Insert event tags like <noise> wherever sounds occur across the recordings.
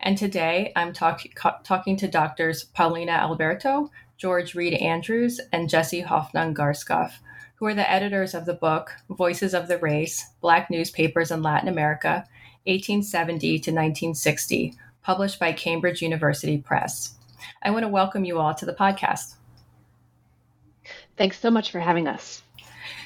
and today I'm talk- co- talking to doctors Paulina Alberto, George Reid Andrews, and Jesse Hoffnung Garskof, who are the editors of the book Voices of the Race Black Newspapers in Latin America, 1870 to 1960, published by Cambridge University Press. I want to welcome you all to the podcast. Thanks so much for having us.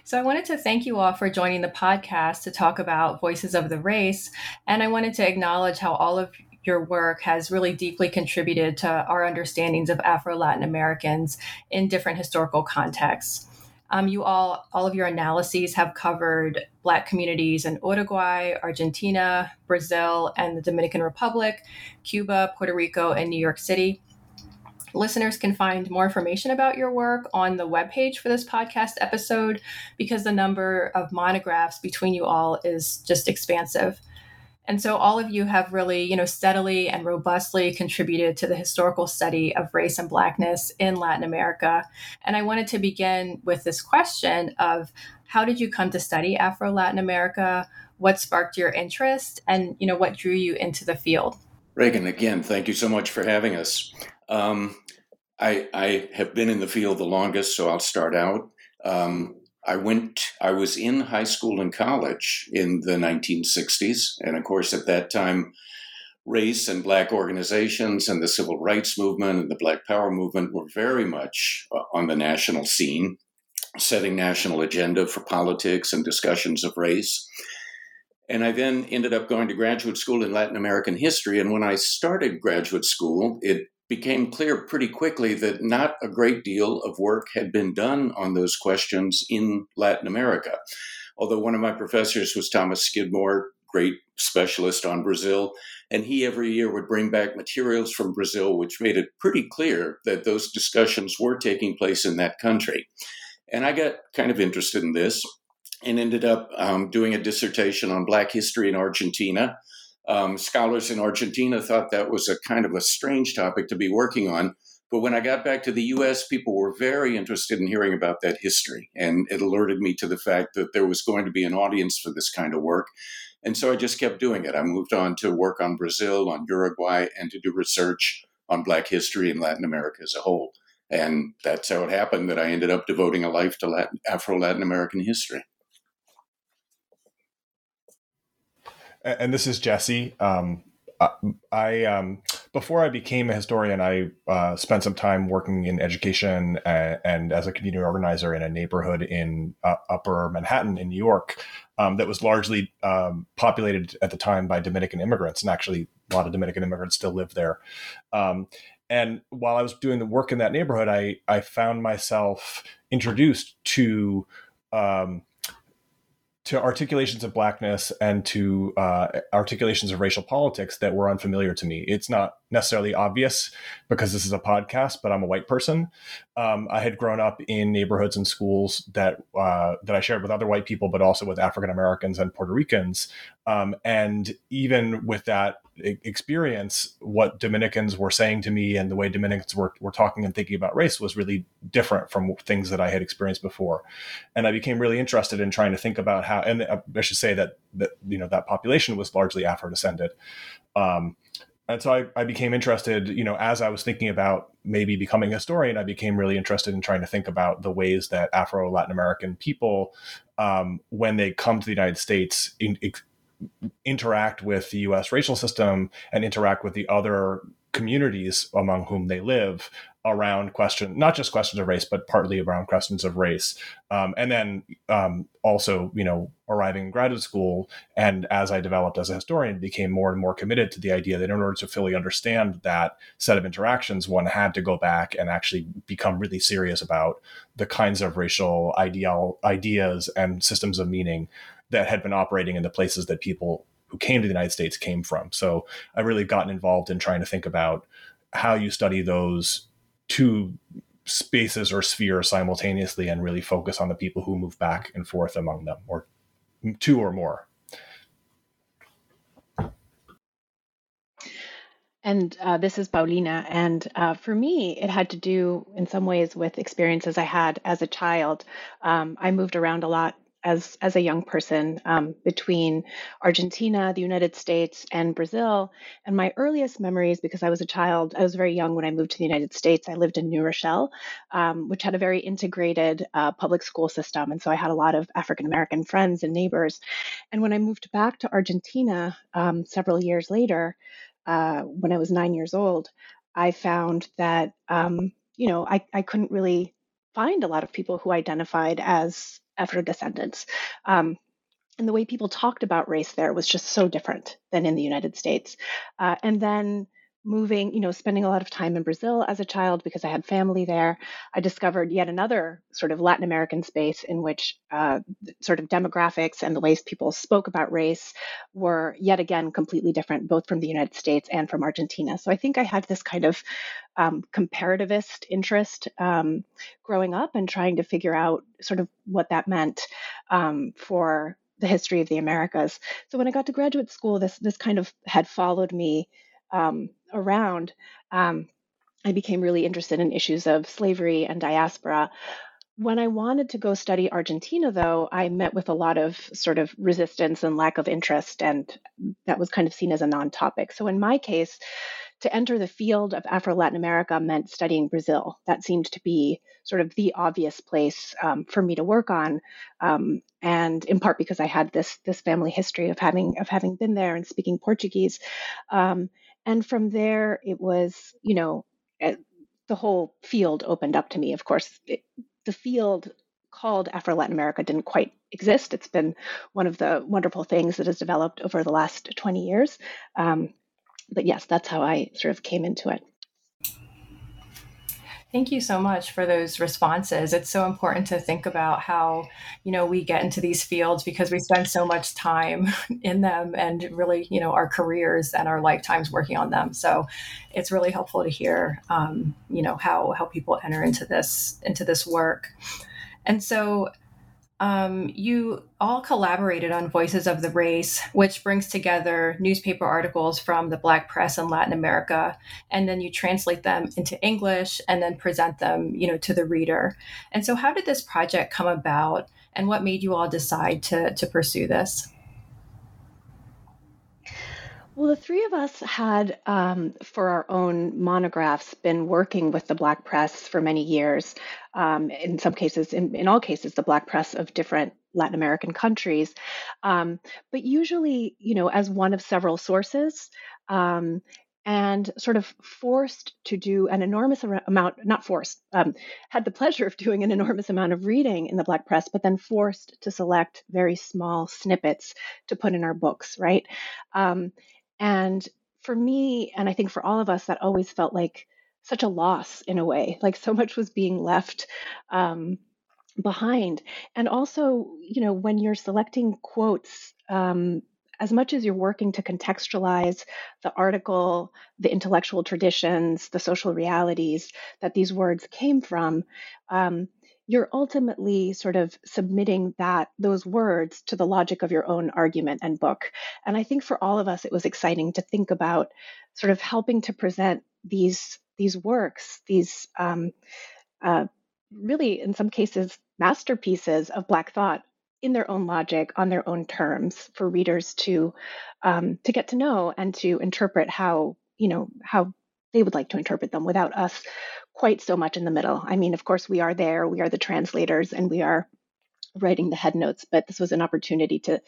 So, I wanted to thank you all for joining the podcast to talk about Voices of the Race. And I wanted to acknowledge how all of your work has really deeply contributed to our understandings of Afro Latin Americans in different historical contexts. Um, you all, all of your analyses have covered Black communities in Uruguay, Argentina, Brazil, and the Dominican Republic, Cuba, Puerto Rico, and New York City. Listeners can find more information about your work on the webpage for this podcast episode because the number of monographs between you all is just expansive. And so all of you have really, you know, steadily and robustly contributed to the historical study of race and blackness in Latin America. And I wanted to begin with this question of how did you come to study Afro Latin America? What sparked your interest and, you know, what drew you into the field? Reighan, again, thank you so much for having us. Um, I, I, have been in the field the longest, so I'll start out. Um, I went, I was in high school and college in the 1960s. And of course, at that time, race and black organizations and the civil rights movement and the black power movement were very much uh, on the national scene, setting national agenda for politics and discussions of race. And I then ended up going to graduate school in Latin American history. And when I started graduate school, it became clear pretty quickly that not a great deal of work had been done on those questions in Latin America. Although one of my professors was Thomas Skidmore, great specialist on Brazil, and he every year would bring back materials from Brazil, which made it pretty clear that those discussions were taking place in that country. And I got kind of interested in this and ended up um, doing a dissertation on Black history in Argentina um, scholars in Argentina thought that was a kind of a strange topic to be working on. But when I got back to the US, people were very interested in hearing about that history. And it alerted me to the fact that there was going to be an audience for this kind of work. And so I just kept doing it. I moved on to work on Brazil, on Uruguay, and to do research on Black history in Latin America as a whole. And that's how it happened that I ended up devoting a life to Afro Latin American history. And this is Jesse. Um, I um, before I became a historian, I uh, spent some time working in education and, and, as a community organizer in a neighborhood in uh, Upper Manhattan in New York um, that was largely um, populated at the time by Dominican immigrants, and actually a lot of Dominican immigrants still live there. Um, and while I was doing the work in that neighborhood, I I found myself introduced to um, to articulations of blackness and to uh, articulations of racial politics that were unfamiliar to me. It's not necessarily obvious because this is a podcast, but I'm a white person. Um, I had grown up in neighborhoods and schools that uh, that I shared with other white people, but also with African Americans and Puerto Ricans. Um, and even with that experience, what Dominicans were saying to me and the way Dominicans were, were talking and thinking about race was really different from things that I had experienced before. And I became really interested in trying to think about how, and I should say that, that you know, that population was largely Afro descended. Um, and so I, I became interested, you know, as I was thinking about maybe becoming a historian, I became really interested in trying to think about the ways that Afro Latin American people, um, when they come to the United States, in, interact with the US racial system and interact with the other communities among whom they live around question not just questions of race but partly around questions of race. Um, and then um, also you know arriving in graduate school and as i developed as a historian became more and more committed to the idea that in order to fully understand that set of interactions one had to go back and actually become really serious about the kinds of racial ideal ideas and systems of meaning that had been operating in the places that people who came to the united states came from so i really gotten involved in trying to think about how you study those two spaces or spheres simultaneously and really focus on the people who move back and forth among them or two or more And uh, this is Paulina. And uh, for me, it had to do in some ways with experiences I had as a child. Um, I moved around a lot as as a young person um, between Argentina, the United States, and Brazil. And my earliest memories, because I was a child, I was very young when I moved to the United States. I lived in New Rochelle, um, which had a very integrated uh, public school system, and so I had a lot of African American friends and neighbors. And when I moved back to Argentina um, several years later, uh, when I was nine years old, I found that um, you know I, I couldn't really find a lot of people who identified as Afro descendants. Um, and the way people talked about race there was just so different than in the United States. Uh, and then moving, you know, spending a lot of time in Brazil as a child because I had family there, I discovered yet another sort of Latin American space in which uh, sort of demographics and the ways people spoke about race were yet again completely different, both from the United States and from Argentina. So I think I had this kind of um, comparativist interest um, growing up and trying to figure out sort of what that meant um, for the history of the Americas. So when I got to graduate school, this this kind of had followed me um, around, um, I became really interested in issues of slavery and diaspora. When I wanted to go study Argentina, though, I met with a lot of sort of resistance and lack of interest, and that was kind of seen as a non topic. So, in my case, to enter the field of Afro Latin America meant studying Brazil. That seemed to be sort of the obvious place um, for me to work on, um, and in part because I had this this family history of having of having been there and speaking Portuguese. Um, and from there, it was, you know, eh, the whole field opened up to me. Of course, it, the field called Afro Latin America didn't quite exist. It's been one of the wonderful things that has developed over the last 20 years. Um, but yes, that's how I sort of came into it. Thank you so much for those responses. It's so important to think about how, you know, we get into these fields because we spend so much time <laughs> in them and really, you know, our careers and our lifetimes working on them. So it's really helpful to hear, um, you know, how how people enter into this into this work. And so um, you all collaborated on Voices of the Race, which brings together newspaper articles from the Black press in Latin America, and then you translate them into English and then present them, you know, to the reader. And so, how did this project come about, and what made you all decide to to pursue this? Well, the three of us had, um, for our own monographs, been working with the Black press for many years. Um, in some cases, in, in all cases, the Black press of different Latin American countries. Um, but usually, you know, as one of several sources. Um, and sort of forced to do an enormous amount, not forced, um, had the pleasure of doing an enormous amount of reading in the Black press, but then forced to select very small snippets to put in our books, right? And for me, and I think for all of us, that always felt like such a loss in a way, like so much was being left um, behind. And also, you know, when you're selecting quotes, um, as much as you're working to contextualize the article, the intellectual traditions, the social realities that these words came from, um, you're ultimately sort of submitting that those words to the logic of your own argument and book. And i think for all of us it was exciting to think about sort of helping to present these these works these um, uh, really in some cases masterpieces of black thought in their own logic on their own terms for readers to um, to get to know and to interpret how you know, how they would like to interpret them without us quite so much in the middle. I mean, of course, we are there, we are the translators, and we are writing the head notes, but this was an opportunity to,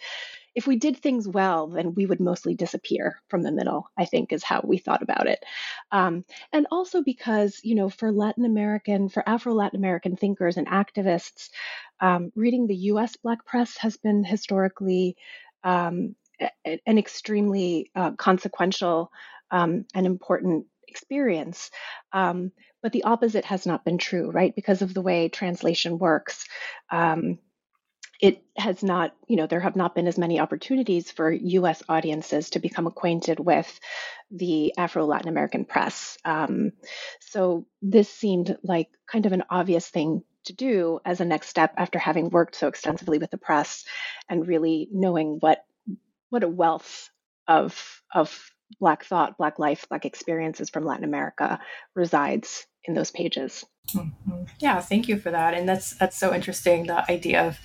if we did things well, then we would mostly disappear from the middle, I think is how we thought about it. Um, and also because, you know, for Latin American, for Afro Latin American thinkers and activists, um, reading the US Black press has been historically um, an extremely uh, consequential um, and important experience. Um, but the opposite has not been true, right? Because of the way translation works. It has not, you know, there have not been as many opportunities for US audiences to become acquainted with the Afro Latin American press. Um, so this seemed like kind of an obvious thing to do as a next step after having worked so extensively with the press and really knowing what what a wealth of of black thought, black life, black experiences from Latin America resides in those pages. Mm-hmm. Yeah, thank you for that. And that's that's so interesting the idea of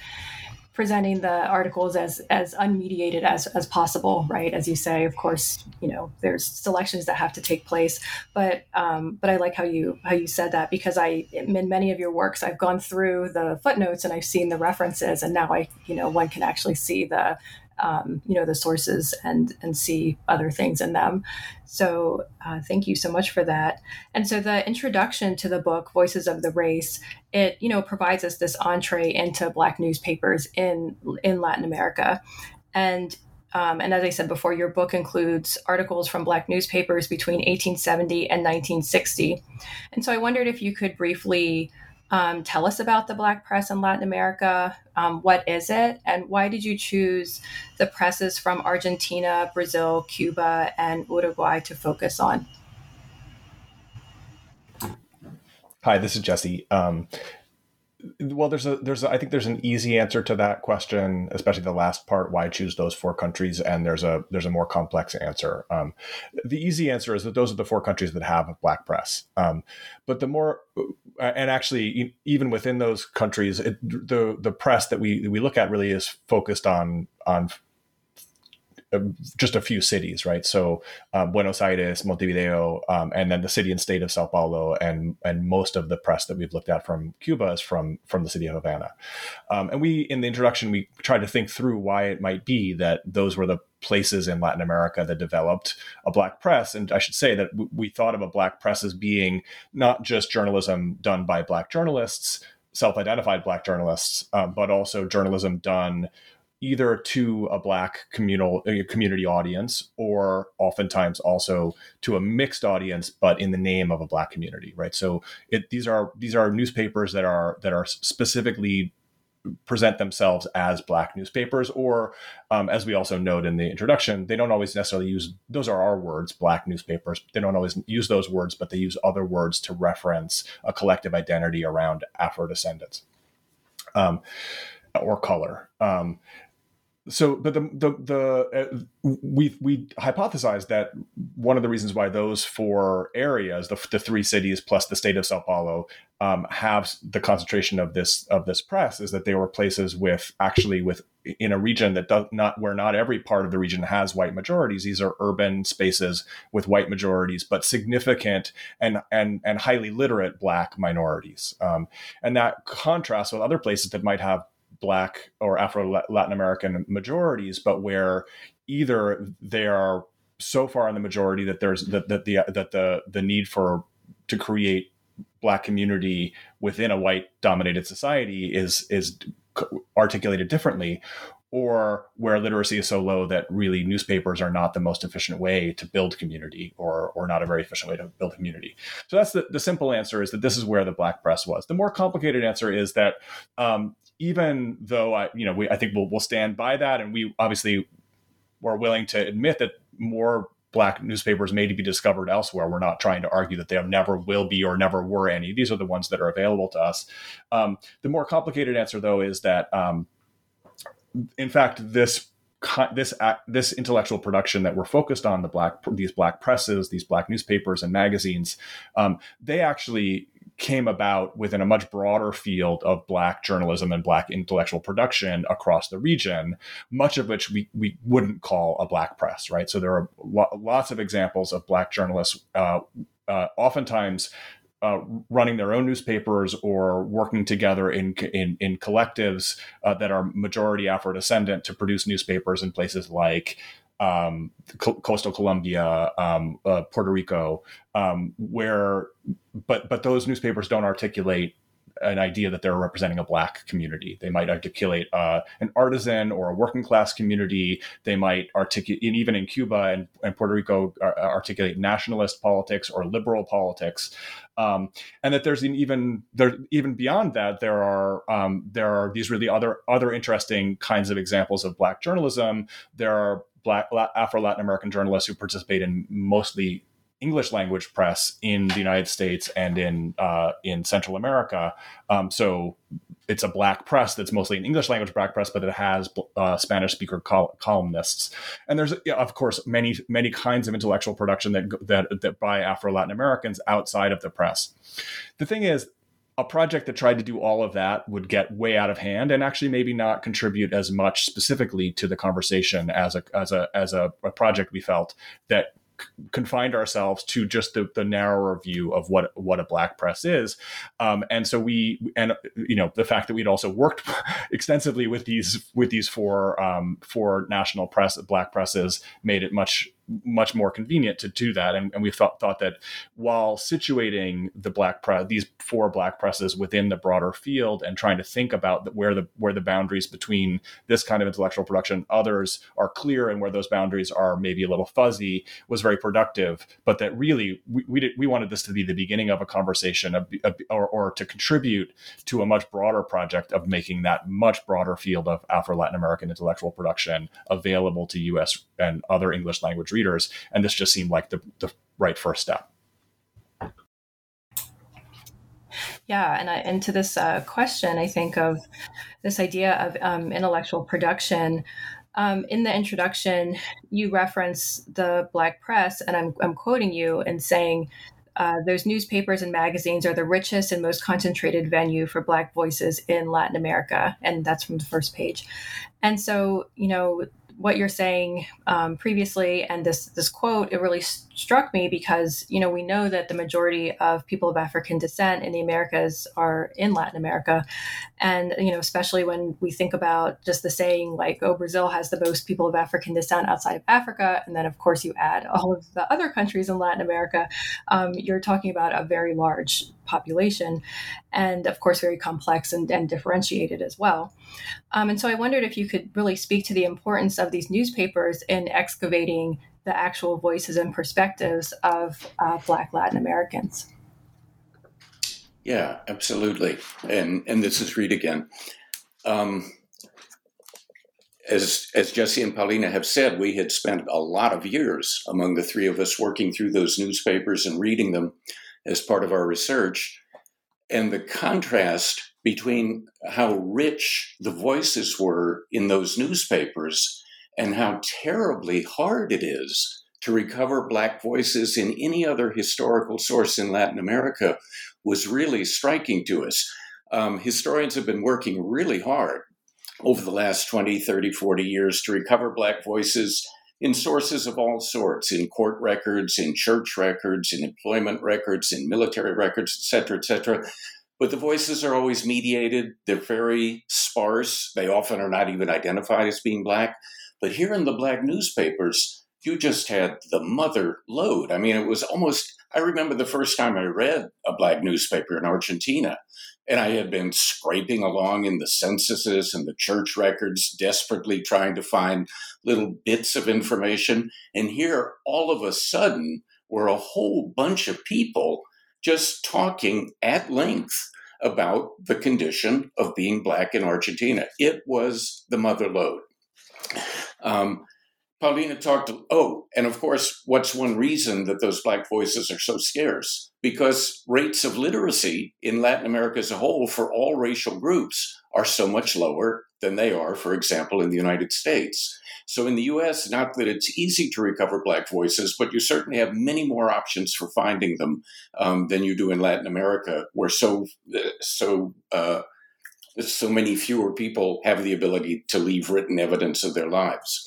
presenting the articles as as unmediated as as possible right? As you say of course you know there's selections that have to take place. But um, but i like how you how you said that because i in many of your works i've gone through the footnotes and i've seen the references and now i you know one can actually see the um, you know the sources and and see other things in them. So uh, thank you so much for that. And so the introduction to the book voices of the race it you know provides us this entree into black newspapers in in latin america. And um, and as I said before, your book includes articles from Black newspapers between 1870 and 1960. And so I wondered if you could briefly um, tell us about the Black press in Latin America. Um, what is it, and why did you choose the presses from Argentina, Brazil, Cuba, and Uruguay to focus on? Hi, this is Jesse. Um, well there's a there's a, I think there's an easy answer to that question especially the last part why choose those four countries and there's a there's a more complex answer um, the easy answer is that those are the four countries that have a black press um, but the more Uh, and actually even within those countries it, the the press that we we look at really is focused on on just a few cities, right? So um, Buenos Aires, Montevideo, um, and then the city and state of Sao Paulo, and and most of the press that we've looked at from Cuba is from from the city of Havana. Um, and we in the introduction we tried to think through why it might be that those were the places in Latin America that developed a black press. And I should say that w- we thought of a black press as being not just journalism done by black journalists, self-identified black journalists, um, but also journalism done either to a black communal community audience or oftentimes also to a mixed audience but in the name of a black community right? So it, these are these are newspapers that are that are specifically present themselves as black newspapers or um, as we also note in the introduction they don't always necessarily use those are our words black newspapers they don't always use those words but they use other words to reference a collective identity around afro descendants um, or color. Um, so but the the the uh, we we hypothesized that one of the reasons why those four areas the, the three cities plus the state of sao paulo um, have the concentration of this of this press is that they were places with actually with in a region that does not where not every part of the region has white majorities. These are urban spaces with white majorities but significant and and and highly literate black minorities. Um, and that contrasts with other places that might have black or Afro Latin American majorities, but where either they are so far in the majority that there's that, that the that the the need for to create black community within a white dominated society is is articulated differently or where literacy is so low that really newspapers are not the most efficient way to build community or or not a very efficient way to build community so that's the, the simple answer is that this is where the black press was the more complicated answer is that um, even though I, you know, we, I think we'll, we'll stand by that. And we obviously were willing to admit that more black newspapers may be discovered elsewhere. We're not trying to argue that there never will be or never were any. These are the ones that are available to us. Um, the more complicated answer, though, is that, um, in fact, this this this intellectual production that we're focused on the black these black presses, these black newspapers and magazines, um, they actually came about within a much broader field of Black journalism and Black intellectual production across the region, much of which we, we wouldn't call a Black press, right? So there are lo- lots of examples of Black journalists, uh, uh, oftentimes uh, running their own newspapers or working together in in, in collectives uh, that are majority Afro descendant to produce newspapers in places like um, coastal Colombia, um, uh, Puerto Rico, um, where but but those newspapers don't articulate an idea that they're representing a black community. They might articulate uh, an artisan or a working class community. They might articulate, even in Cuba and, and Puerto Rico, articulate nationalist politics or liberal politics. Um, and that there's an even there even beyond that there are um, there are these really other other interesting kinds of examples of black journalism. There are black Afro Latin American journalists who participate in mostly English language press in the United States and in uh, in Central America. Um, so it's a black press that's mostly an English language black press, but it has uh, Spanish speaker col- columnists. And there's, yeah, of course, many many kinds of intellectual production that that that by Afro Latin Americans outside of the press. The thing is, a project that tried to do all of that would get way out of hand and actually maybe not contribute as much specifically to the conversation as a as a as a, a project we felt that confined ourselves to just the, the narrower view of what what a black press is. Um, and so we and you know the fact that we'd also worked <laughs> extensively with these with these four um, four national press black presses made it much much more convenient to do that. And, and we thought thought that while situating the black press, these four black presses within the broader field, and trying to think about where the where the boundaries between this kind of intellectual production others are clear, and where those boundaries are maybe a little fuzzy, was very productive. But that really we we, did, we wanted this to be the beginning of a conversation, of, or, or to contribute to a much broader project of making that much broader field of Afro Latin American intellectual production available to U.S. and other English language readers. And this just seemed like the, the right first step. Yeah, and I, and to this uh, question, I think of this idea of um, intellectual production. Um, in the introduction, you reference the Black press, and I'm, I'm quoting you and saying uh, those newspapers and magazines are the richest and most concentrated venue for Black voices in Latin America. And that's from the first page. And so, you know, what you're saying um, previously and this this quote it really struck me because you know we know that the majority of people of African descent in the Americas are in Latin America, and you know especially when we think about just the saying like oh Brazil has the most people of African descent outside of Africa, and then of course you add all of the other countries in Latin America, um, you're talking about a very large population, and of course very complex and, and differentiated as well. Um, and so I wondered if you could really speak to the importance of these newspapers in excavating the actual voices and perspectives of uh, Black Latin Americans. Yeah, absolutely. And and this is Reid again. Um, as as Jesse and Paulina have said, we had spent a lot of years among the three of us working through those newspapers and reading them as part of our research. And the contrast between how rich the voices were in those newspapers and how terribly hard it is to recover Black voices in any other historical source in Latin America was really striking to us. Um, historians have been working really hard over the last 20, 30, 40 years to recover Black voices in sources of all sorts, in court records, in church records, in employment records, in military records, et cetera, et cetera. But the voices are always mediated. They're very sparse. They often are not even identified as being Black. But here in the Black newspapers, you just had the mother lode. I mean, it was almost, I remember the first time I read a Black newspaper in Argentina. And I had been scraping along in the censuses and the church records, desperately trying to find little bits of information. And here, all of a sudden, were a whole bunch of people just talking at length about the condition of being black in Argentina. It was the mother lode. Um, Paulina talked, to, oh, and of course, what's one reason that those black voices are so scarce? Because rates of literacy in Latin America as a whole for all racial groups are so much lower than they are, for example, in the United States. So in the US, not that it's easy to recover Black voices, but you certainly have many more options for finding them um, than you do in Latin America, where so so uh, so many fewer people have the ability to leave written evidence of their lives.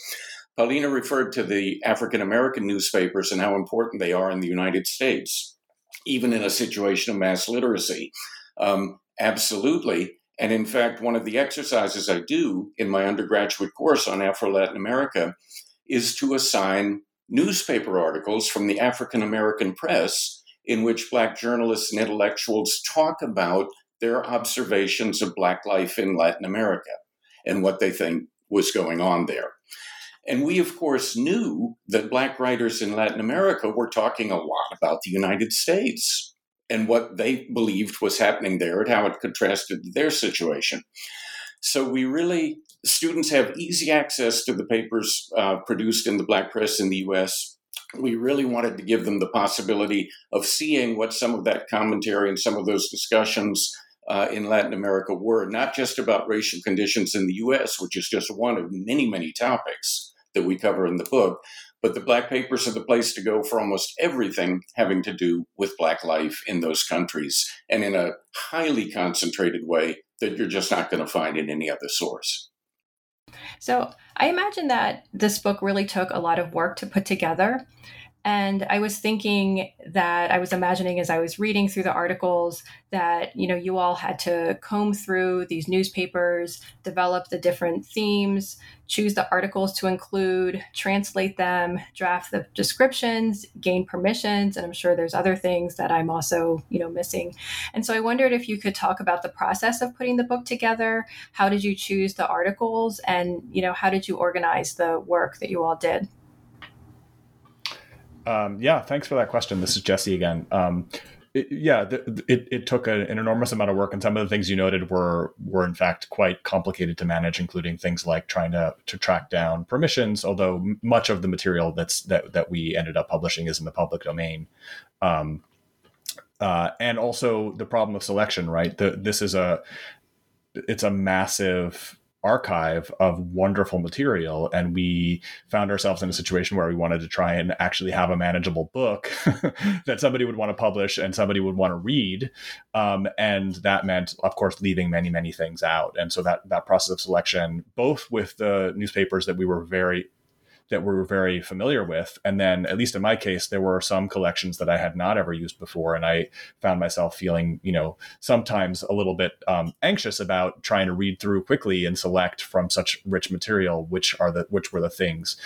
Paulina referred to the African American newspapers and how important they are in the United States, even in a situation of mass literacy. Um, absolutely. And in fact, one of the exercises I do in my undergraduate course on Afro Latin America is to assign newspaper articles from the African American press in which Black journalists and intellectuals talk about their observations of Black life in Latin America and what they think was going on there. And we, of course, knew that Black writers in Latin America were talking a lot about the United States and what they believed was happening there and how it contrasted their situation. So we really, students have easy access to the papers uh, produced in the Black press in the US. We really wanted to give them the possibility of seeing what some of that commentary and some of those discussions uh, in Latin America were, not just about racial conditions in the US, which is just one of many, many topics that we cover in the book, but the Black Papers are the place to go for almost everything having to do with Black life in those countries, and in a highly concentrated way that you're just not going to find in any other source. So I imagine that this book really took a lot of work to put together. And I was thinking that I was imagining as I was reading through the articles that, you know, you all had to comb through these newspapers, develop the different themes, choose the articles to include, translate them, draft the descriptions, gain permissions, and I'm sure there's other things that I'm also, you know, missing. And so I wondered if you could talk about the process of putting the book together. How did you choose the articles and, you know, how did you organize the work that you all did? Um, yeah, thanks for that question. This is Jesse again. Um, it, yeah, it, it took a, an enormous amount of work, and some of the things you noted were were in fact quite complicated to manage, including things like trying to to track down permissions. Although much of the material that's that that we ended up publishing is in the public domain. Um, uh, and also the problem of selection, right? The, this is a it's a massive archive of wonderful material and we found ourselves in a situation where we wanted to try and actually have a manageable book <laughs> that somebody would want to publish and somebody would want to read. Um, and that meant of course leaving many many things out. And so that that process of selection both with the newspapers that we were very that we were very familiar with. And then, at least in my case, there were some collections that I had not ever used before. And I found myself feeling, you know, sometimes a little bit um, anxious about trying to read through quickly and select from such rich material, which are the, which were the things.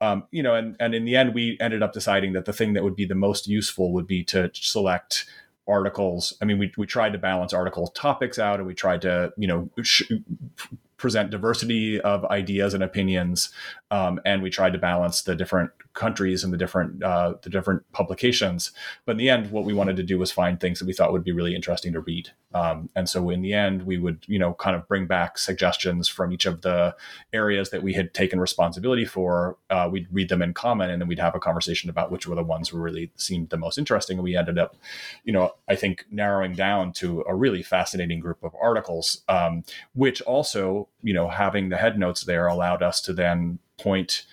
Um, you know, and, and in the end, we ended up deciding that the thing that would be the most useful would be to select articles. I mean, we, we tried to balance article topics out and we tried to, you know, sh- present diversity of ideas and opinions, um, and we tried to balance the different countries and the different uh, the different publications. But in the end, what we wanted to do was find things that we thought would be really interesting to read. Um, and so in the end, we would you know kind of bring back suggestions from each of the areas that we had taken responsibility for. Uh, we'd read them in common, and then we'd have a conversation about which were the ones who really seemed the most interesting. And we ended up, you know, I think narrowing down to a really fascinating group of articles, um, which also you know having the head notes there allowed us to then point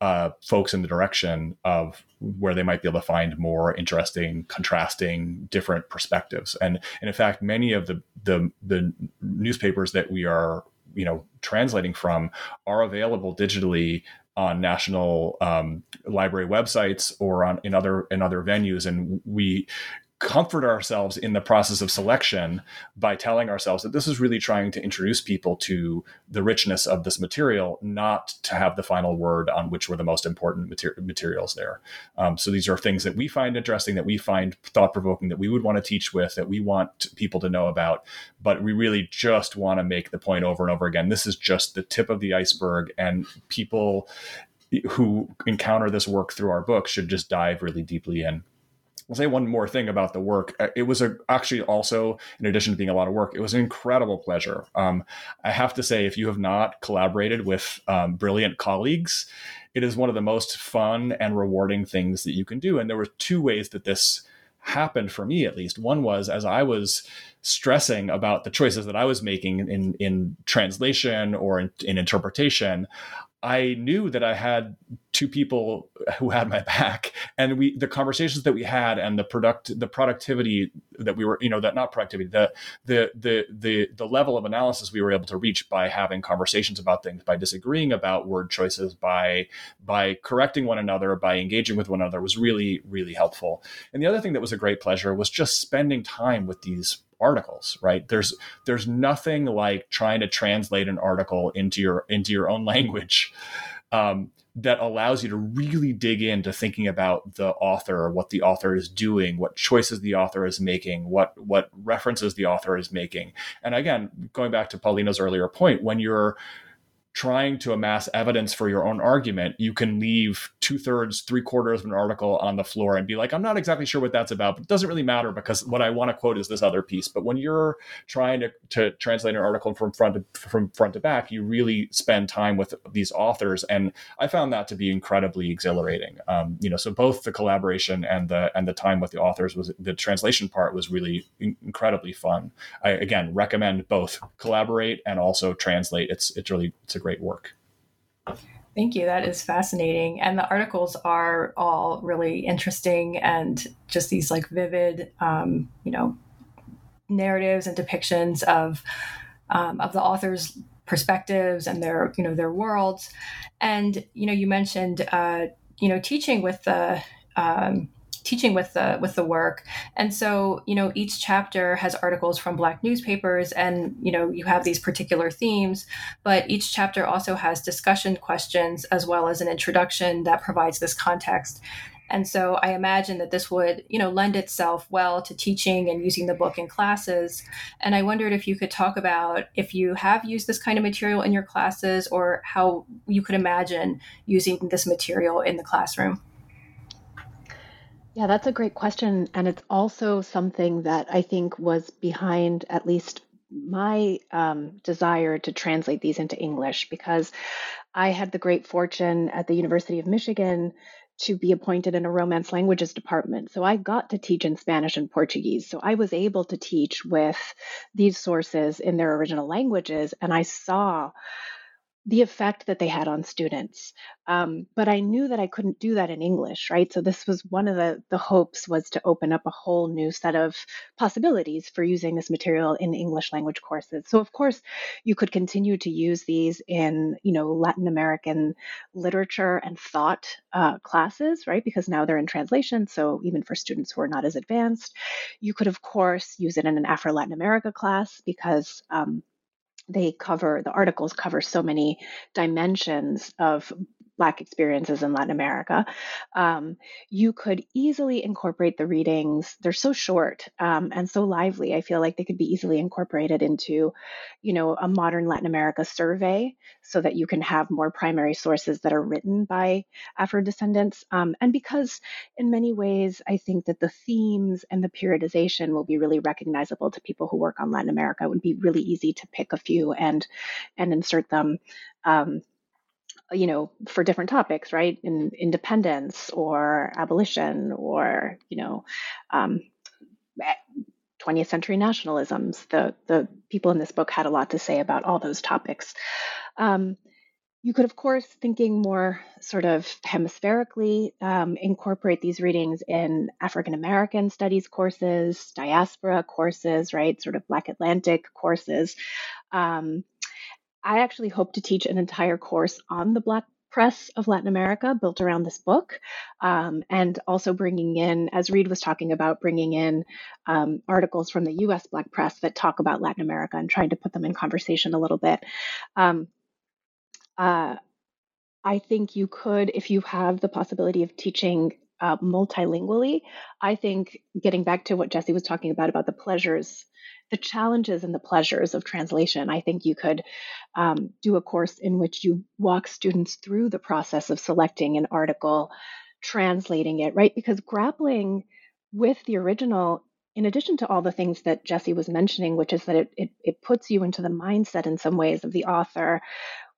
uh, folks in the direction of where they might be able to find more interesting, contrasting, different perspectives. And, and in fact, many of the, the the newspapers that we are you know translating from are available digitally on national um, library websites or on in other in other venues and we comfort ourselves in the process of selection by telling ourselves that this is really trying to introduce people to the richness of this material, not to have the final word on which were the most important mater- materials there. Um, so these are things that we find interesting, that we find thought provoking, that we would want to teach with, that we want people to know about. But we really just want to make the point over and over again. This is just the tip of the iceberg, and people who encounter this work through our book should just dive really deeply in. I'll say one more thing about the work. Uh, it was a, actually also, in addition to being a lot of work, it was an incredible pleasure. Um, I have to say, if you have not collaborated with um, brilliant colleagues, it is one of the most fun and rewarding things that you can do. And there were two ways that this happened for me at least. One was as I was stressing about the choices that I was making in in translation or in, in interpretation, I knew that I had two people who had my back, and we the conversations that we had and the product the productivity that we were you know that not productivity the the the the the level of analysis we were able to reach by having conversations about things by disagreeing about word choices by by correcting one another by engaging with one another was really really helpful. And the other thing that was a great pleasure was just spending time with these articles right? There's there's nothing like trying to translate an article into your into your own <laughs> language um, that allows you to really dig into thinking about the author what the author is doing what choices the author is making what what references the author is making. And again going back to paulina's earlier point when you're trying to amass evidence for your own argument, you can leave two thirds, three quarters of an article on the floor and be like, I'm not exactly sure what that's about, but it doesn't really matter because what I want to quote is this other piece. But when you're trying to, to translate an article from front to, from front to back, you really spend time with these authors, and I found that to be incredibly exhilarating. Um, you know, so both the collaboration and the and the time with the authors was the translation part was really incredibly fun. I again recommend both collaborate and also translate. It's it's really it's a great work. Thank you. That is fascinating. And the articles are all really interesting and just these like vivid, um, you know, narratives and depictions of um, of the author's perspectives and their you know their worlds. And you know, you mentioned uh, you know teaching with the um, teaching with the with the work. And so you know each chapter has articles from black newspapers and you know you have these particular themes but each chapter also has discussion questions as well as an introduction that provides this context. And so i imagine that this would you know lend itself well to teaching and using the book in classes. And i wondered if you could talk about if you have used this kind of material in your classes or how you could imagine using this material in the classroom yeah, that's a great question. And it's also something that I think was behind at least my um, desire to translate these into English because I had the great fortune at the University of Michigan to be appointed in a Romance languages department. So I got to teach in Spanish and Portuguese. So I was able to teach with these sources in their original languages. And I saw the effect that they had on students. Um, but I knew that I couldn't do that in English, right? So this was one of the the hopes was to open up a whole new set of possibilities for using this material in English language courses. So of course, you could continue to use these in you know Latin American literature and thought uh, classes, right? Because now they're in translation. So even for students who are not as advanced, you could of course use it in an Afro Latin America class because um, they cover the articles cover so many dimensions of Black experiences in Latin America, um, you could easily incorporate the readings. They're so short um, and so lively. I feel like they could be easily incorporated into, you know, a modern Latin America survey, so that you can have more primary sources that are written by Afro descendants. Um, and because, in many ways, I think that the themes and the periodization will be really recognizable to people who work on Latin America. It would be really easy to pick a few and and insert them. You know, for different topics, right? In independence or abolition or, you know, um, 20th century nationalisms. The, the people in this book had a lot to say about all those topics. Um, you could, of course, thinking more sort of hemispherically, um, incorporate these readings in African American studies courses, diaspora courses, right? Sort of Black Atlantic courses. Um, I actually hope to teach an entire course on the Black press of Latin America built around this book, um, and also bringing in, as Reid was talking about, bringing in um, articles from the US Black press that talk about Latin America and trying to put them in conversation a little bit. Um, uh, I think you could, if you have the possibility of teaching uh, multilingually, I think getting back to what Jesse was talking about, about the pleasures the challenges and the pleasures of translation. I think you could um, do a course in which you walk students through the process of selecting an article, translating it, right? Because grappling with the original, in addition to all the things that Jesse was mentioning, which is that it, it, it puts you into the mindset in some ways of the author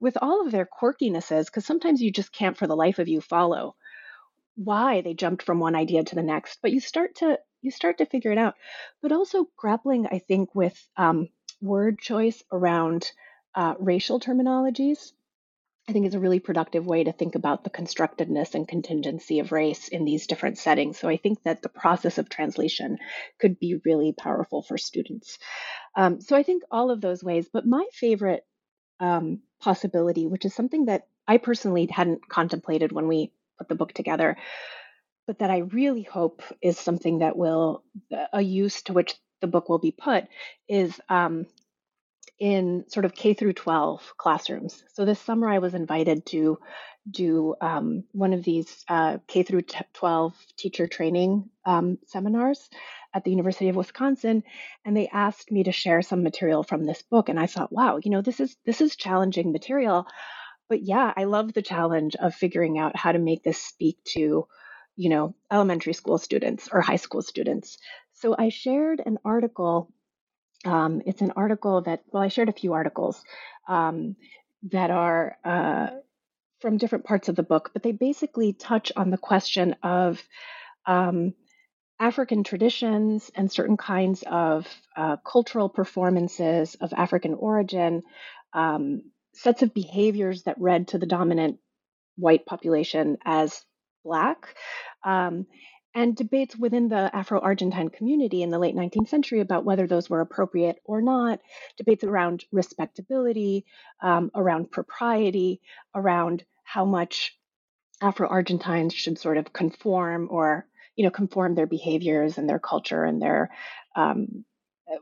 with all of their quirkinesses, because sometimes you just can't for the life of you follow why they jumped from one idea to the next, but you start to you start to figure it out. But also grappling, I think, with um, word choice around uh, racial terminologies. I think is a really productive way to think about the constructedness and contingency of race in these different settings. So I think that the process of translation could be really powerful for students. Um, so I think all of those ways, but my favorite um, possibility, which is something that I personally hadn't contemplated when we put the book together, but that I really hope is something that will, a use to which the book will be put, is um, in sort of K through 12 classrooms. So this summer, I was invited to do um, one of these uh, K through 12 teacher training um, seminars at the University of Wisconsin, and they asked me to share some material from this book. And I thought, wow, you know, this is this is challenging material, but yeah, I love the challenge of figuring out how to make this speak to, you know, elementary school students or high school students. So I shared an article um, it's an article that, well, I shared a few articles um, that are uh, from different parts of the book, but they basically touch on the question of um, African traditions and certain kinds of uh, cultural performances of African origin, um, sets of behaviors that read to the dominant white population as Black. Um, and debates within the Afro Argentine community in the late 19th century about whether those were appropriate or not, debates around respectability, um, around propriety, around how much Afro Argentines should sort of conform or you know conform their behaviors and their culture and their um,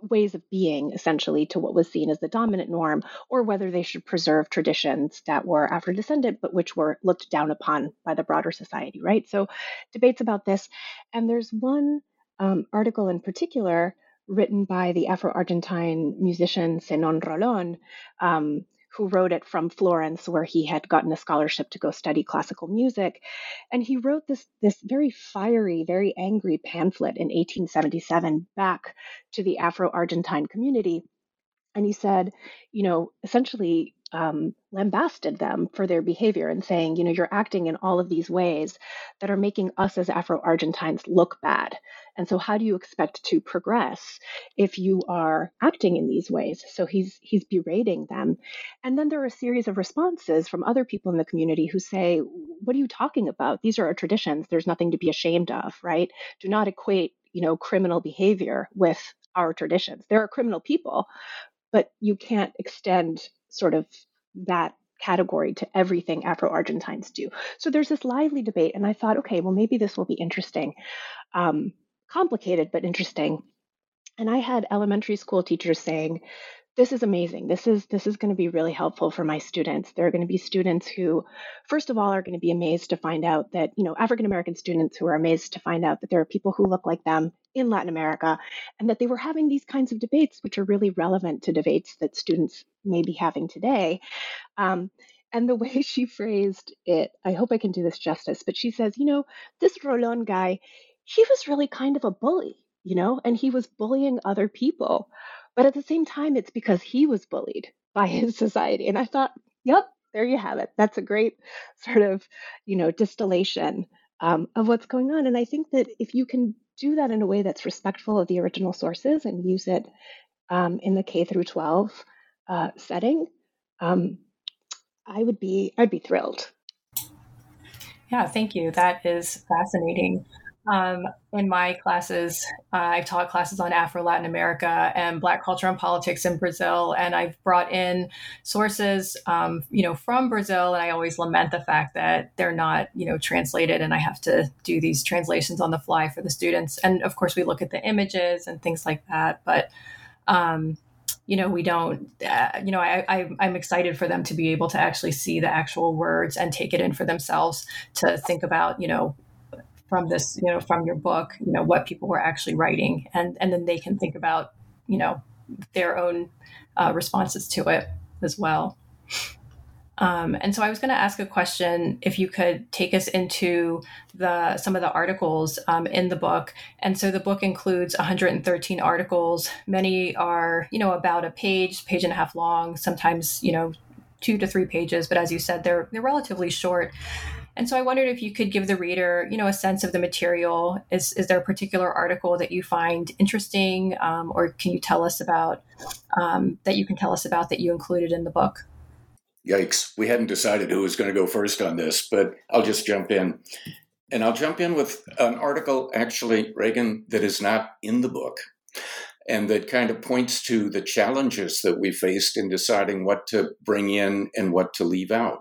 ways of being essentially to what was seen as the dominant norm, or whether they should preserve traditions that were Afro descendant but which were looked down upon by the broader society, right? So, debates about this. And there's one um, article in particular written by the Afro Argentine musician Zenon Rolon. Um, who wrote it from Florence, where he had gotten a scholarship to go study classical music. And he wrote this, this very fiery, very angry pamphlet in 1877 back to the Afro Argentine community. And he said, you know, essentially um, lambasted them for their behavior and saying, you know, you're acting in all of these ways that are making us as Afro Argentines look bad. And so, how do you expect to progress if you are acting in these ways? So he's he's berating them, and then there are a series of responses from other people in the community who say, "What are you talking about? These are our traditions. There's nothing to be ashamed of, right? Do not equate, you know, criminal behavior with our traditions. There are criminal people, but you can't extend sort of that category to everything Afro Argentines do. So there's this lively debate, and I thought, okay, well, maybe this will be interesting. Um, complicated, but interesting. And I had elementary school teachers saying, this is amazing. This is this is going to be really helpful for my students. There are going to be students who first of all are going to be amazed to find out that, you know, African American students who are amazed to find out that there are people who look like them in Latin America and that they were having these kinds of debates which are really relevant to debates that students may be having today. Um, and the <laughs> way she phrased it, I hope I can do this justice, but she says, you know, this Rolon guy, he was really kind of a bully, you know, and he was bullying other people. But at the same time, it's because he was bullied by <laughs> his society. And I thought, yep, there you have it. That's a great sort of, you know, distillation um, of what's going on. And I think that if you can do that in a way that's respectful of the original sources and use it um, in the K through 12 uh, setting, um, I would be I'd be thrilled. Yeah, thank you. That is fascinating. Um, in my classes, uh, I've taught classes on Afro Latin America and Black culture and politics in Brazil, and I've brought in sources, um, you know, from Brazil, and I always lament the fact that they're not, you know, translated, and I have to do these translations on the fly for the students. And of course, we look at the images and things like that, but um, you know we don't uh, you know I, I i'm excited for them to be able to actually see the actual words and take it in for themselves to think about you know from this, you know, from your book, you know, what people were actually writing, and and then they can think about, you know, their own uh, responses to it as well. Um, and so I was going to ask a question if you could take us into the some of the articles um, in the book. And so the book includes 113 articles. Many are, you know, about a page, page and a half long. Sometimes, you know, two to three pages. But as you said, they're they're relatively short. And so I wondered if you could give the reader, you know, a sense of the material. Is is there a particular article that you find interesting, um, or can you tell us about um, that you can tell us about that you included in the book? Yikes! We hadn't decided who was going to go first on this, but I'll just jump in. And I'll jump in with an article, actually, Reighan, that is not in the book and that kind of points to the challenges that we faced in deciding what to bring in and what to leave out.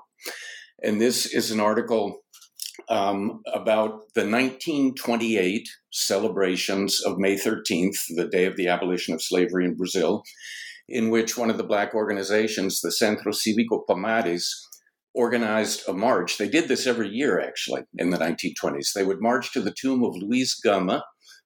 And this is an article um, about the 1928 celebrations of May 13th, the day of the abolition of slavery in Brazil, in which one of the black organizations, the Centro Cívico Palmares, organized a march. They did this every year, actually, in the 1920s. They would march to the tomb of Luiz Gama,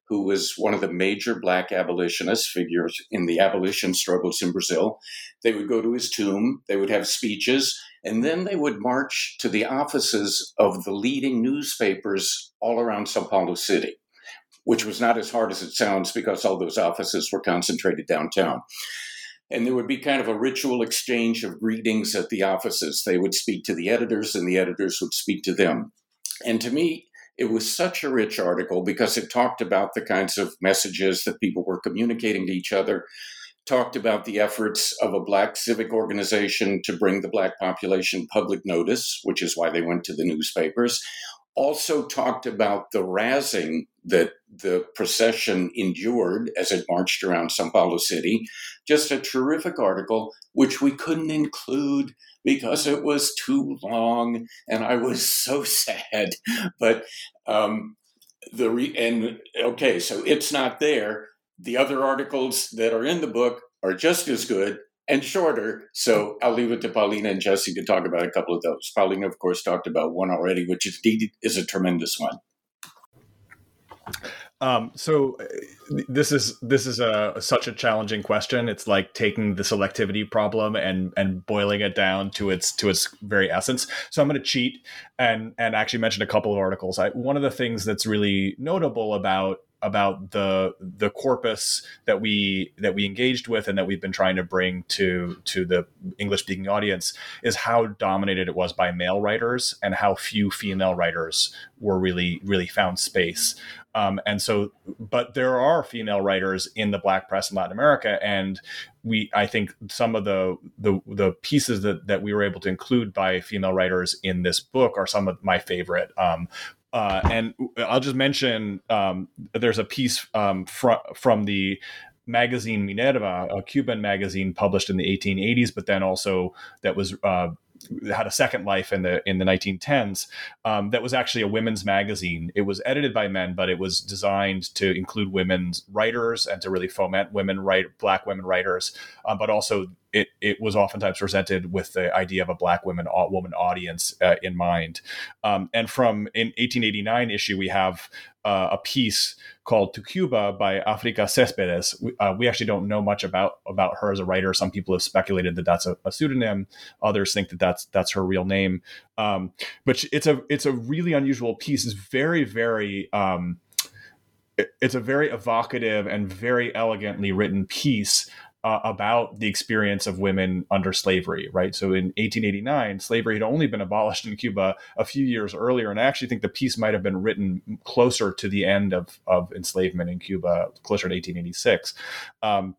who was one of the major black abolitionist figures in the abolition struggles in Brazil. They would go to his tomb, they would have speeches, and then they would march to the offices of the leading newspapers all around Sao Paulo City, which was not as hard as it sounds because all those offices were concentrated downtown. And there would be kind of a ritual exchange of greetings at the offices. They would speak to the editors, and the editors would speak to them. And to me, it was such a rich article because it talked about the kinds of messages that people were communicating to each other, talked about the efforts of a Black civic organization to bring the Black population public notice, which is why they went to the newspapers. Also talked about the razzing that the procession endured as it marched around Sao Paulo City. Just a terrific article, which we couldn't include because it was too long and I was so <laughs> sad. But um, the re- and okay, so it's not there. The other articles that are in the book are just as good and shorter. So I'll leave it to Paulina and Jesse to talk about a couple of those. Paulina, of course, talked about one already, which is, is a tremendous one. Um, so uh, this is this is a such a challenging question. It's like taking the selectivity problem and and boiling it down to its to its very essence. So I'm going to cheat and and actually mention a couple of articles. I, one of the things that's really notable about about the the corpus that we that we engaged with and that we've been trying to bring to to the English speaking audience is how dominated it was by male writers and how few female writers were really really found space. Um, and so, but there are female writers in the Black press in Latin America, and we, I think, some of the the, the pieces that, that we were able to include by female writers in this book are some of my favorite. Um, uh, and I'll just mention um, there's a piece um, fr- from the magazine Minerva, a Cuban magazine published in the 1880s, but then also that was uh, had a second life in the in the 1910s. Um, that was actually a women's magazine. It was edited by men, but it was designed to include women's writers and to really foment women write black women writers, um, but also it it was oftentimes presented with the idea of a black women woman audience uh, in mind. Um, and from in 1889 issue, we have uh, a piece called "To Cuba" by Africa Cespedes. We, uh, we, actually don't know much about about her as a writer. Some people have speculated that that's a, a pseudonym. Others think that that's that's her real name. Um, but it's a it's a really unusual piece. It's very very um, it's a very evocative and very elegantly written piece uh, about the experience of women under slavery, right? So in 1889, slavery had only been abolished in Cuba a few years earlier. And I actually think the piece might have been written closer to the end of, of enslavement in Cuba, closer to 1886. Um,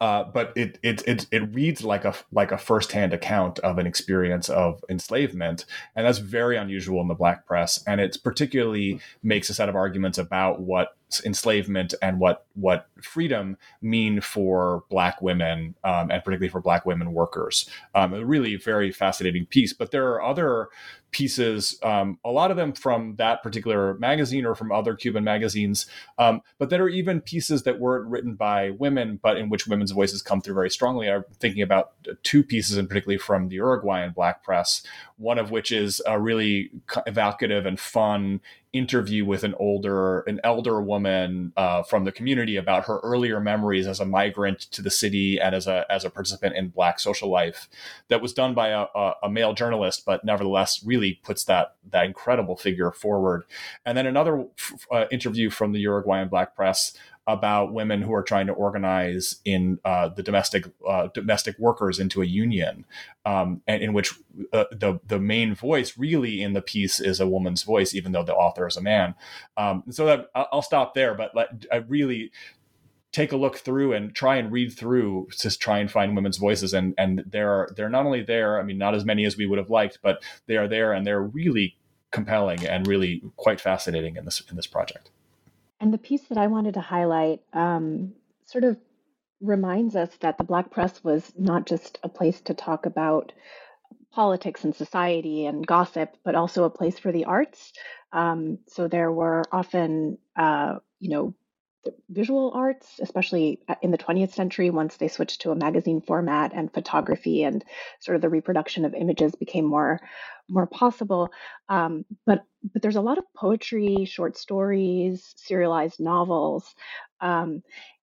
uh, but it, it it it reads like a like a firsthand account of an experience of enslavement, and that's very unusual in the black press. And it particularly makes a set of arguments about what enslavement and what what freedom mean for black women um, and particularly for black women workers. Um, a really very fascinating piece. But there are other pieces, um, a lot of them from that particular magazine or from other Cuban magazines, um, but that are even pieces that weren't written by women, but in which women's voices come through very strongly. I'm thinking about two pieces, and particularly from the Uruguayan black press, one of which is a really evocative and fun interview with an older, an elder woman uh, from the community about her earlier memories as a migrant to the city and as a as a participant in Black social life. That was done by a, a, a male journalist, but nevertheless really puts that that incredible figure forward. And then another uh, interview from the Uruguayan Black press about women who are trying to organize in uh, the domestic uh, domestic workers into a union, um, and in which uh, the the main voice really in the piece is a woman's voice, even though the author is a man. Um, so that, I'll stop there, but let, I really take a look through and try and read through to try and find women's voices and and they're they're not only there i mean not as many as we would have liked but they are there and they're really compelling and really quite fascinating in this in this project and the piece that i wanted to highlight um, sort of reminds us that the black press was not just a place to talk about politics and society and gossip but also a place for the arts. Um, so there were often uh, you know visual arts, especially in the 20th century, once they switched to a magazine format and photography and sort of the reproduction of images became more more possible. Um, but but there's a lot of poetry, short stories, serialized novels. Um,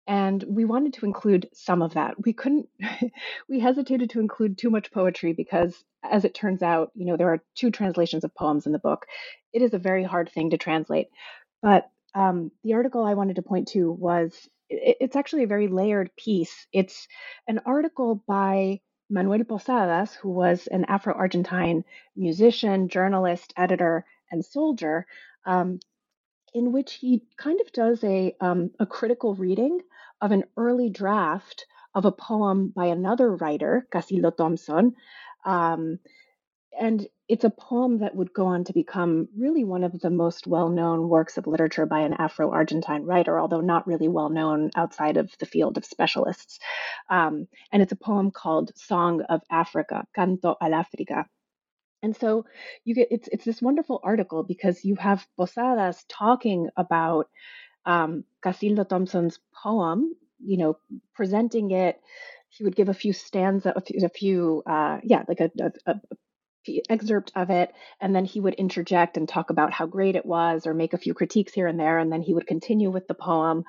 and we wanted to include some of that. We couldn't, <laughs> we hesitated to include too much poetry because, as it turns out, you know, there are two translations of poems in the book. It is a very hard thing to translate. But um, the article I wanted to point to was it, it's actually a very layered piece. It's an article by Manuel Posadas, who was an Afro Argentine musician, journalist, editor, and soldier, um, in which he kind of does a, um, a critical reading of an early draft of a poem by another writer, Casildo Thompson. Um, and it's a poem that would go on to become really one of the most well known works of literature by an Afro Argentine writer, although not really well known outside of the field of specialists. Um, and it's a poem called Song of Africa, Canto al Africa. And so you get it's it's this wonderful article because you have Posadas talking about um, Casildo Thompson's poem, you know, presenting it. He would give a few stanza, a few, a few uh, yeah, like a, a, a excerpt of it and then he would interject and talk about how great it was or make a few critiques here and there and then he would continue with the poem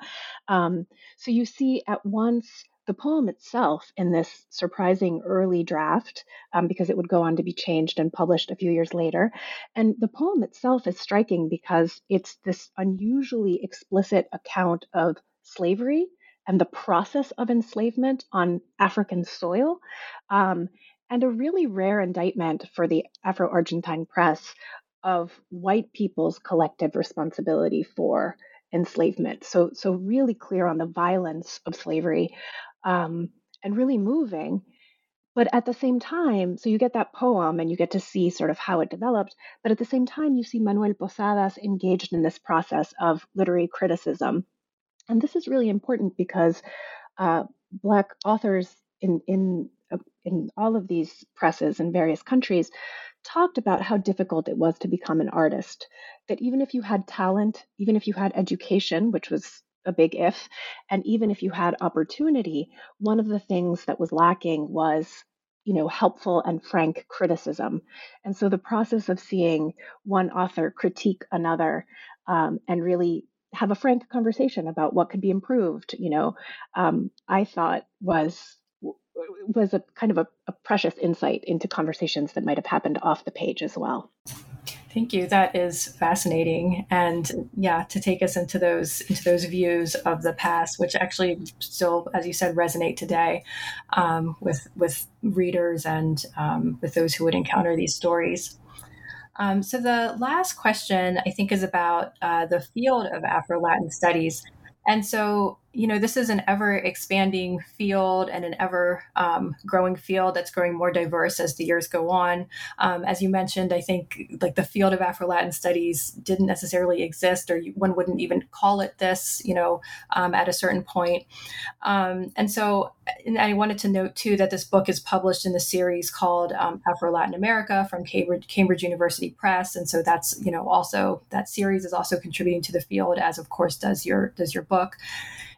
um, so you see at once the poem itself in this surprising early draft um, because it would go on to be changed and published a few years later and the poem itself is striking because it's this unusually explicit account of slavery and the process of enslavement on African soil. Um, and a really rare indictment for the Afro Argentine press of white people's collective responsibility for enslavement. So, so really clear on the violence of slavery um, and really moving. But at the same time, so you get that poem and you get to see sort of how it developed. But at the same time, you see Manuel Posadas engaged in this process of literary criticism. And this is really important because uh, Black authors in, in in all of these presses in various countries talked about how difficult it was to become an artist. That even if you had talent, even if you had education, which was a big if, and even if you had opportunity, one of the things that was lacking was you know helpful and frank criticism and so the process of seeing one author critique another um, and really have a frank conversation about what could be improved you know um, i thought was was a kind of a, a precious insight into conversations that might have happened off the page as well. Thank you. That is fascinating, and yeah, to take us into those into those views of the past, which actually still, as you said, resonate today um, with with readers and um, with those who would encounter these stories. Um, so the last question I think is about uh, the field of Afro Latin studies, and so you know, this is an ever expanding field and an ever um, growing field that's growing more diverse as the years go on. Um, as you mentioned, I think like the field of Afro Latin studies didn't necessarily exist, or one wouldn't even call it this, you know, um, at a certain point. Um, and so, and I wanted to note too that this book is published in the series called um, Afro Latin America from Cambridge, Cambridge University Press, and so that's you know also that series is also contributing to the field, as of course does your does your book.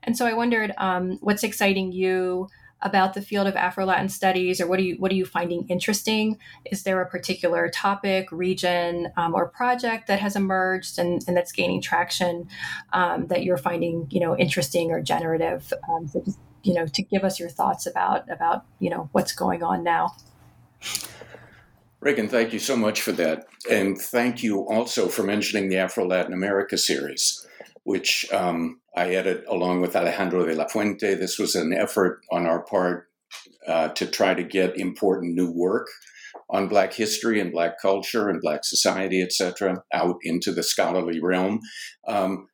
And so I wondered um, what's exciting you about the field of Afro Latin studies, or what are you what are you finding interesting? Is there a particular topic, region, um, or project that has emerged and, and that's gaining traction um, that you're finding you know interesting or generative? Um, so just, you know, to give us your thoughts about about you know what's going on now. Reighan, thank you so much for that, and thank you also for mentioning the Afro Latin America series which um, I edit along with Alejandro de la Fuente. This was an effort on our part uh, to try to get important new work on Black history and Black culture and Black society, etc., out into the scholarly realm. Um,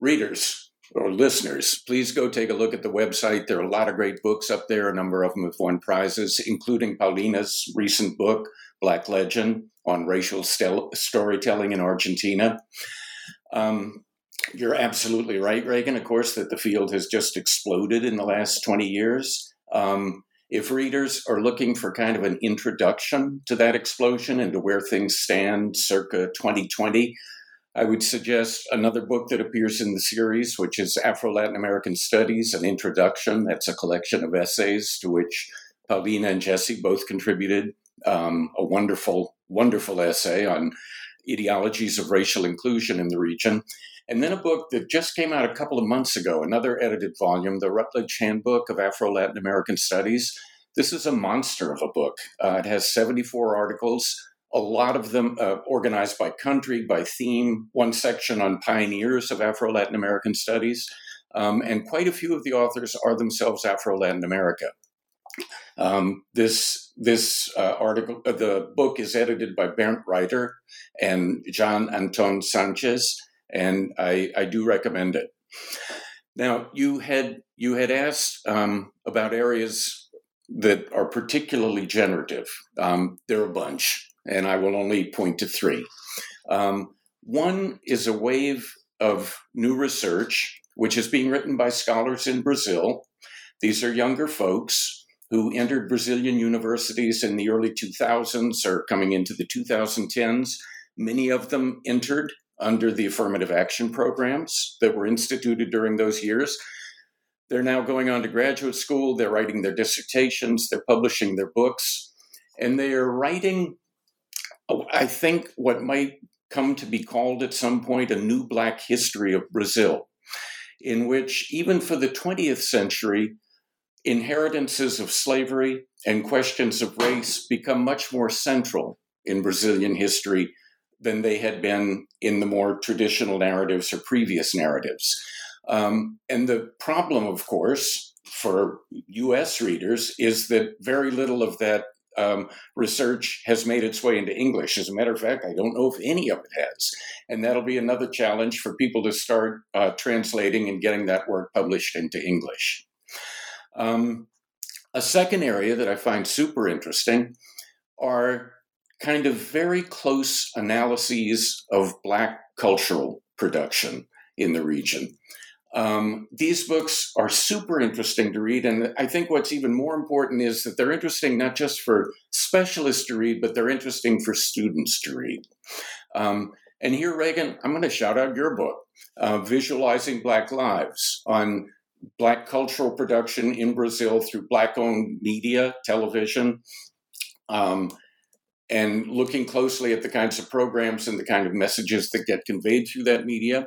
readers or listeners, please go take a look at the website. There are a lot of great books up there. A number of them have won prizes, including Paulina's recent book, Black Legend, on racial stel- storytelling in Argentina. Um, you're absolutely right, Reighan, of course, that the field has just exploded in the last 20 years. Um, if readers are looking for kind of an introduction to that explosion and to where things stand circa 2020, I would suggest another book that appears in the series, which is Afro Latin American Studies An Introduction. That's a collection of essays to which Paulina and Jesse both contributed. Um, a wonderful, wonderful essay on ideologies of racial inclusion in the region. And then a book that just came out a couple of months ago, another edited volume, the Routledge Handbook of Afro Latin American Studies. This is a monster of a book. Uh, it has 74 articles, a lot of them uh, organized by country, by theme, one section on pioneers of Afro Latin American studies. Um, and quite a few of the authors are themselves Afro Latin America. Um, this this uh, article, uh, the book is edited by Bernd Reiter and John Anton Sanchez, and I, I do recommend it. Now, you had you had asked um, about areas that are particularly generative. Um, there are a bunch, and I will only point to three. Um, one is a wave of new research, which is being written by scholars in Brazil. These are younger folks who entered Brazilian universities in the early 2000s or coming into the 2010s. Many of them entered under the affirmative action programs that were instituted during those years. They're now going on to graduate school, they're writing their dissertations, they're publishing their books, and they are writing, oh, I think, what might come to be called at some point a new Black history of Brazil, in which, even for the 20th century, inheritances of slavery and questions of race become much more central in Brazilian history than they had been in the more traditional narratives or previous narratives. Um, and the problem, of course, for US readers is that very little of that um, research has made its way into English. As a matter of fact, I don't know if any of it has. And that'll be another challenge for people to start uh, translating and getting that work published into English. Um, a second area that I find super interesting are kind of very close analyses of Black cultural production in the region. Um, these books are super interesting to read. And I think what's even more important is that they're interesting not just for specialists to read, but they're interesting for students to read. Um, and here, Reighan, I'm going to shout out your book, uh, Visualizing Black Lives, on Black cultural production in Brazil through Black owned media, television. Um, and looking closely at the kinds of programs and the kind of messages that get conveyed through that media.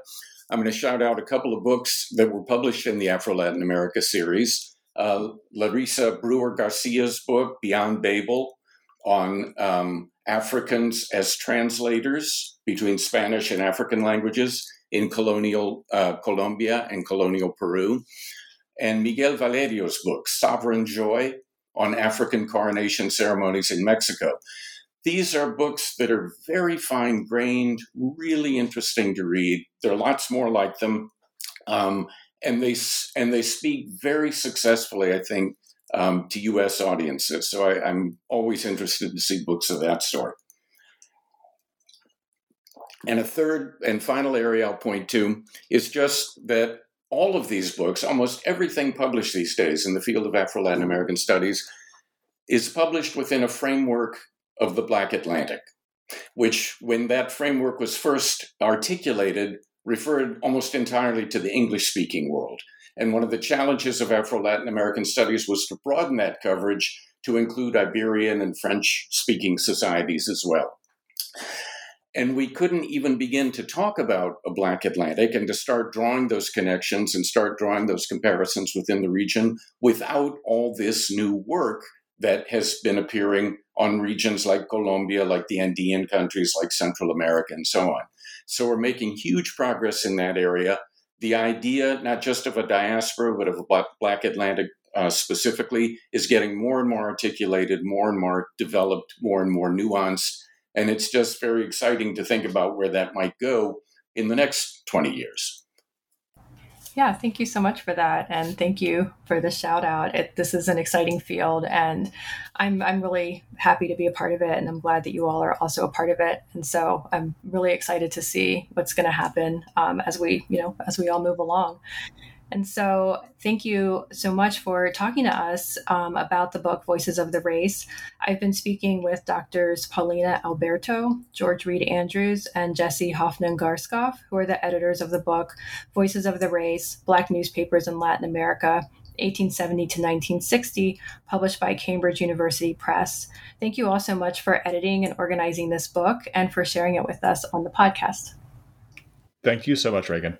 I'm going to shout out a couple of books that were published in the Afro Latin America series. Uh, Larissa Brewer Garcia's book, Beyond Babel, on um, Africans as translators between Spanish and African languages in colonial uh, Colombia and colonial Peru. And Miguel Valerio's book, Sovereign Joy, on African coronation ceremonies in Mexico. These are books that are very fine grained, really interesting to read. There are lots more like them, um, and they and they speak very successfully, I think, um, to U.S. audiences. So I, I'm always interested to see books of that sort. And a third and final area I'll point to is just that all of these books, almost everything published these days in the field of Afro Latin American studies, is published within a framework of the Black Atlantic, which, when that framework was first articulated, referred almost entirely to the English speaking world. And one of the challenges of Afro Latin American studies was to broaden that coverage to include Iberian and French speaking societies as well. And we couldn't even begin to talk about a Black Atlantic and to start drawing those connections and start drawing those comparisons within the region without all this new work that has been appearing on regions like Colombia, like the Andean countries, like Central America, and so on. So we're making huge progress in that area. the idea, not just of a diaspora, but of Black, Atlantic uh, specifically, is getting more and more articulated, more and more developed, more and more nuanced. And it's just very exciting to think about where that might go in the next 20 years. Yeah, thank you so much for that, and thank you for the shout out. It, this is an exciting field, and I'm I'm really happy to be a part of it, and I'm glad that you all are also a part of it. And so I'm really excited to see what's going to happen um, as we you know as we all move along. And so, thank you so much for talking to us um, about the book Voices of the Race. I've been speaking with doctors Paulina Alberto, George Reid Andrews, and Jesse Hoffnung Garskof, who are the editors of the book Voices of the Race Black Newspapers in Latin America. 1870 to 1960, published by Cambridge University Press. Thank you all so much for editing and organizing this book and for sharing it with us on the podcast. Thank you so much, Reighan.